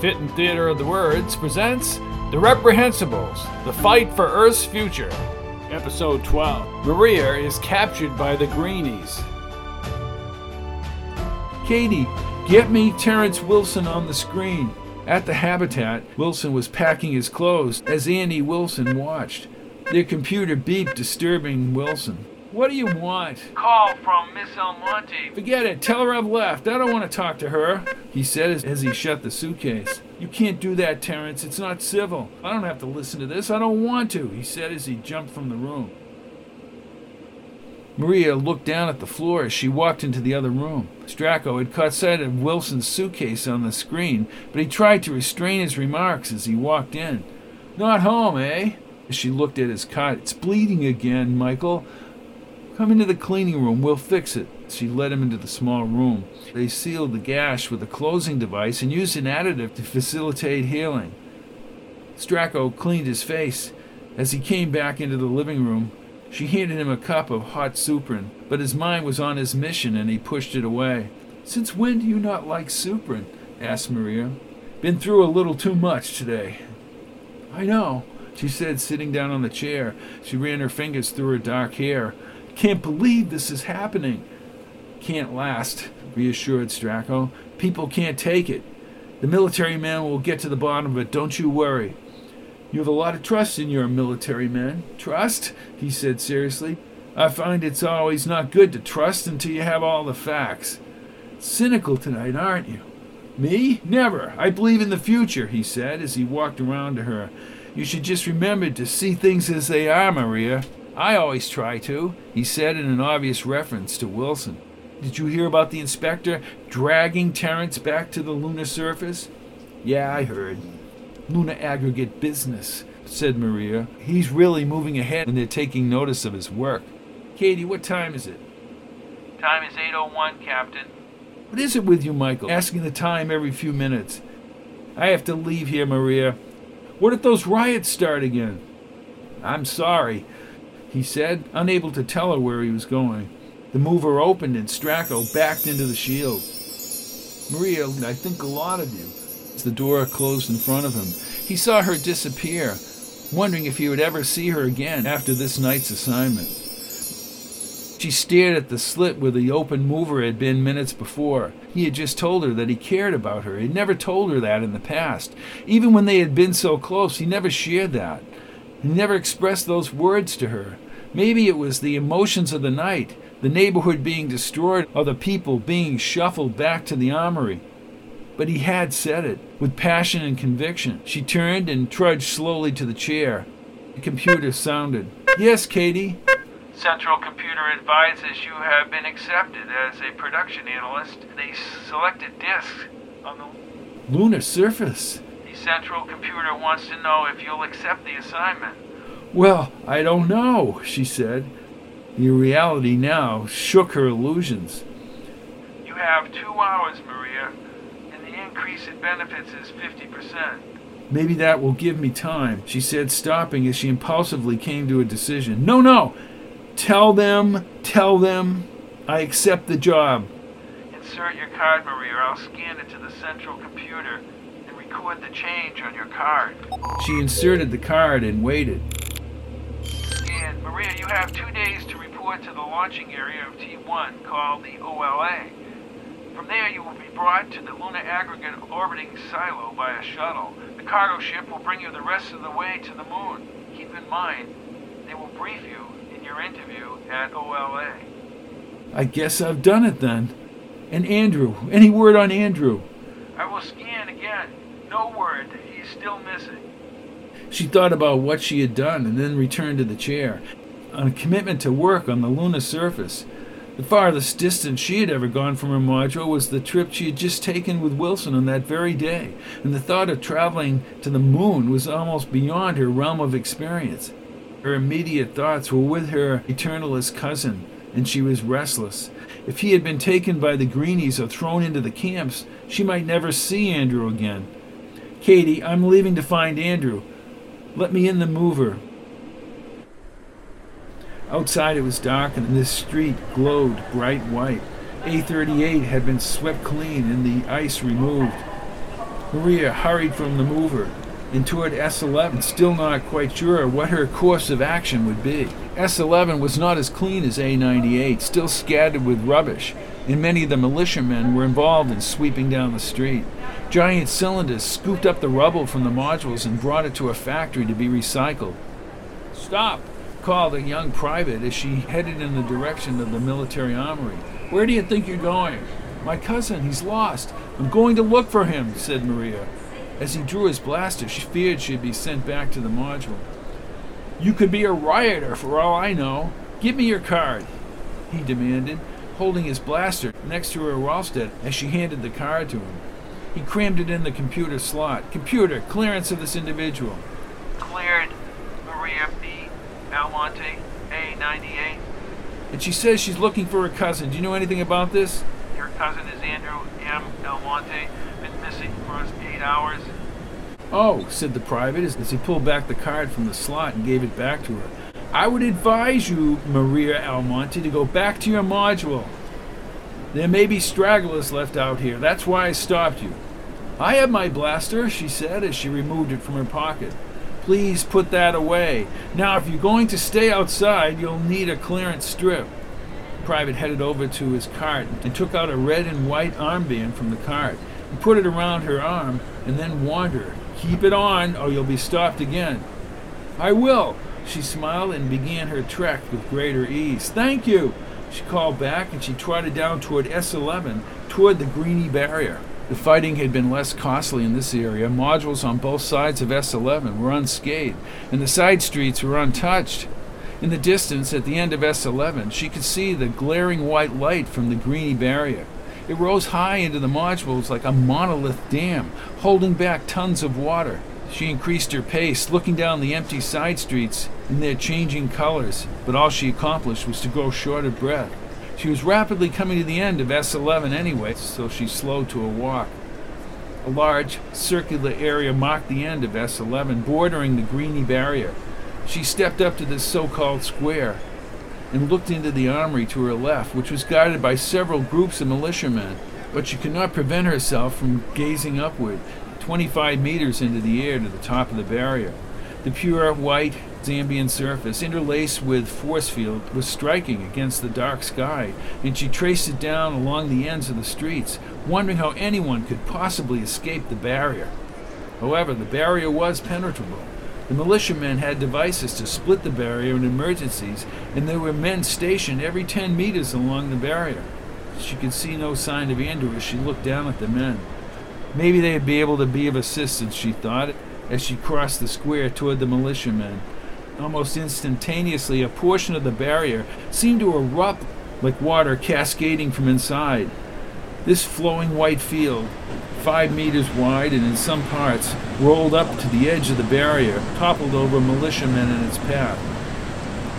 Fitton Theater of the Words presents The Reprehensibles The Fight for Earth's Future. Episode 12 Maria is captured by the Greenies. Katie, get me Terrence Wilson on the screen. At the Habitat, Wilson was packing his clothes as Annie Wilson watched. Their computer beeped, disturbing Wilson. What do you want? Call from Miss Almonte. Forget it. Tell her I've left. I don't want to talk to her, he said as, as he shut the suitcase. You can't do that, Terrence. It's not civil. I don't have to listen to this. I don't want to, he said as he jumped from the room. Maria looked down at the floor as she walked into the other room. Stracco had caught sight of Wilson's suitcase on the screen, but he tried to restrain his remarks as he walked in. Not home, eh? As she looked at his cot, it's bleeding again, Michael. Come into the cleaning room, we'll fix it. She led him into the small room. They sealed the gash with a closing device and used an additive to facilitate healing. Stracco cleaned his face. As he came back into the living room, she handed him a cup of hot Suprin, but his mind was on his mission and he pushed it away. Since when do you not like Suprin? asked Maria. Been through a little too much today. I know, she said, sitting down on the chair. She ran her fingers through her dark hair. Can't believe this is happening. Can't last, reassured Stracco. People can't take it. The military man will get to the bottom of it, don't you worry. You have a lot of trust in your military men. Trust? he said seriously. I find it's always not good to trust until you have all the facts. Cynical tonight, aren't you? Me? Never. I believe in the future, he said as he walked around to her. You should just remember to see things as they are, Maria. I always try to, he said in an obvious reference to Wilson. Did you hear about the inspector dragging Terrence back to the lunar surface? Yeah, I heard. Lunar aggregate business, said Maria. He's really moving ahead and they're taking notice of his work. Katie, what time is it? Time is 8.01, Captain. What is it with you, Michael? Asking the time every few minutes. I have to leave here, Maria. What if those riots start again? I'm sorry he said, unable to tell her where he was going. The mover opened and Stracco backed into the shield. Maria, I think a lot of you. As the door closed in front of him, he saw her disappear, wondering if he would ever see her again after this night's assignment. She stared at the slit where the open mover had been minutes before. He had just told her that he cared about her. He had never told her that in the past. Even when they had been so close, he never shared that. He never expressed those words to her. Maybe it was the emotions of the night, the neighborhood being destroyed, or the people being shuffled back to the armory. But he had said it, with passion and conviction. She turned and trudged slowly to the chair. The computer sounded. Yes, Katie? Central Computer advises you have been accepted as a production analyst. They selected discs on the lunar surface. The Central Computer wants to know if you'll accept the assignment. Well, I don't know, she said. The reality now shook her illusions. You have two hours, Maria, and the increase in benefits is 50%. Maybe that will give me time, she said, stopping as she impulsively came to a decision. No, no! Tell them, tell them, I accept the job. Insert your card, Maria. I'll scan it to the central computer and record the change on your card. She inserted the card and waited. Maria, you have two days to report to the launching area of T1 called the OLA. From there, you will be brought to the lunar aggregate orbiting silo by a shuttle. The cargo ship will bring you the rest of the way to the moon. Keep in mind, they will brief you in your interview at OLA. I guess I've done it then. And Andrew, any word on Andrew? I will scan again. No word. He's still missing. She thought about what she had done and then returned to the chair on a commitment to work on the lunar surface. The farthest distance she had ever gone from her module was the trip she had just taken with Wilson on that very day, and the thought of traveling to the moon was almost beyond her realm of experience. Her immediate thoughts were with her eternalist cousin, and she was restless. If he had been taken by the greenies or thrown into the camps, she might never see Andrew again. Katie, I'm leaving to find Andrew. Let me in the mover. Outside it was dark and this street glowed bright white. A38 had been swept clean and the ice removed. Maria hurried from the mover and toward S11, still not quite sure what her course of action would be. S11 was not as clean as A98, still scattered with rubbish, and many of the militiamen were involved in sweeping down the street. Giant cylinders scooped up the rubble from the modules and brought it to a factory to be recycled. Stop! called a young private as she headed in the direction of the military armory. Where do you think you're going? My cousin, he's lost. I'm going to look for him, said Maria. As he drew his blaster, she feared she'd be sent back to the module. You could be a rioter for all I know. Give me your card, he demanded, holding his blaster next to her Wallstedt as she handed the card to him. He crammed it in the computer slot. Computer, clearance of this individual. Cleared Maria B. Almonte, A98. And she says she's looking for her cousin. Do you know anything about this? Your cousin is Andrew M. Almonte. Been missing for eight hours. Oh, said the private as he pulled back the card from the slot and gave it back to her. I would advise you, Maria Almonte, to go back to your module. There may be stragglers left out here. That's why I stopped you. I have my blaster, she said as she removed it from her pocket. Please put that away. Now, if you're going to stay outside, you'll need a clearance strip. The private headed over to his cart and took out a red and white armband from the cart. He put it around her arm and then warned her, Keep it on, or you'll be stopped again. I will. She smiled and began her trek with greater ease. Thank you. She called back and she trotted down toward S11, toward the Greeny barrier. The fighting had been less costly in this area. Modules on both sides of S11 were unscathed, and the side streets were untouched. In the distance, at the end of S11, she could see the glaring white light from the Greeny barrier. It rose high into the modules like a monolith dam, holding back tons of water. She increased her pace, looking down the empty side streets in their changing colors, but all she accomplished was to grow short of breath. She was rapidly coming to the end of S11 anyway, so she slowed to a walk. A large, circular area marked the end of S11, bordering the greeny barrier. She stepped up to this so called square and looked into the armory to her left, which was guarded by several groups of militiamen. But she could not prevent herself from gazing upward, 25 meters into the air to the top of the barrier. The pure white Zambian surface, interlaced with force field, was striking against the dark sky, and she traced it down along the ends of the streets, wondering how anyone could possibly escape the barrier. However, the barrier was penetrable. The militiamen had devices to split the barrier in emergencies, and there were men stationed every 10 meters along the barrier. She could see no sign of Andrew as she looked down at the men. Maybe they'd be able to be of assistance, she thought, as she crossed the square toward the militiamen. Almost instantaneously, a portion of the barrier seemed to erupt like water cascading from inside. This flowing white field, five meters wide and in some parts rolled up to the edge of the barrier, toppled over militiamen in its path.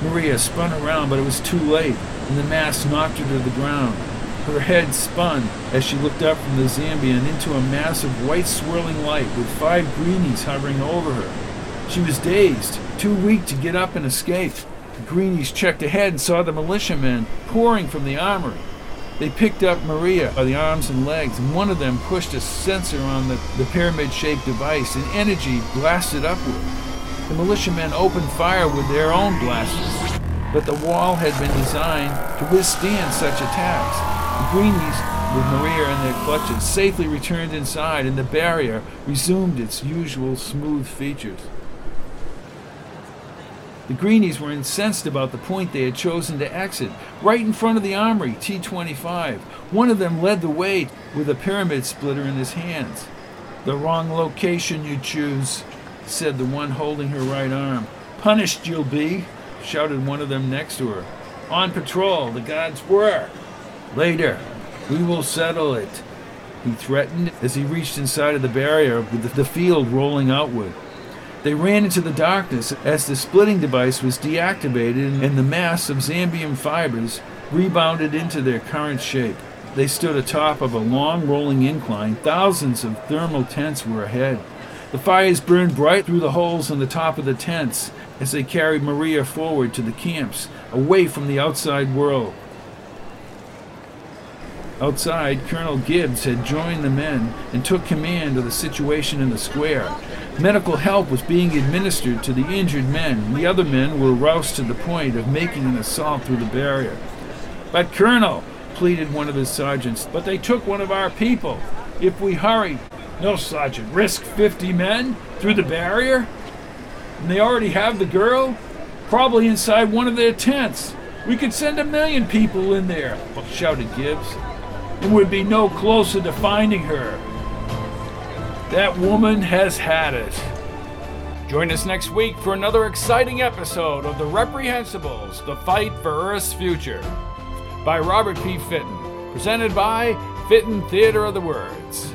Maria spun around, but it was too late, and the mass knocked her to the ground. Her head spun as she looked up from the Zambian into a mass of white swirling light with five greenies hovering over her. She was dazed, too weak to get up and escape. The greenies checked ahead and saw the militiamen pouring from the armory. They picked up Maria by the arms and legs, and one of them pushed a sensor on the, the pyramid shaped device, and energy blasted upward. The militiamen opened fire with their own blasters, but the wall had been designed to withstand such attacks. The greenies, with Maria in their clutches, safely returned inside, and the barrier resumed its usual smooth features. The greenies were incensed about the point they had chosen to exit, right in front of the armory, T 25. One of them led the way with a pyramid splitter in his hands. The wrong location you choose, said the one holding her right arm. Punished you'll be, shouted one of them next to her. On patrol, the gods were. Later, we will settle it, he threatened as he reached inside of the barrier with the field rolling outward. They ran into the darkness as the splitting device was deactivated and the mass of Zambian fibers rebounded into their current shape. They stood atop of a long rolling incline. Thousands of thermal tents were ahead. The fires burned bright through the holes in the top of the tents as they carried Maria forward to the camps, away from the outside world. Outside, Colonel Gibbs had joined the men and took command of the situation in the square. Medical help was being administered to the injured men. The other men were roused to the point of making an assault through the barrier. But, Colonel, pleaded one of his sergeants, but they took one of our people. If we hurry, no, Sergeant, risk 50 men through the barrier? And they already have the girl? Probably inside one of their tents. We could send a million people in there, shouted Gibbs, would be no closer to finding her. That woman has had it. Join us next week for another exciting episode of The Reprehensibles The Fight for Earth's Future by Robert P. Fitton, presented by Fitton Theater of the Words.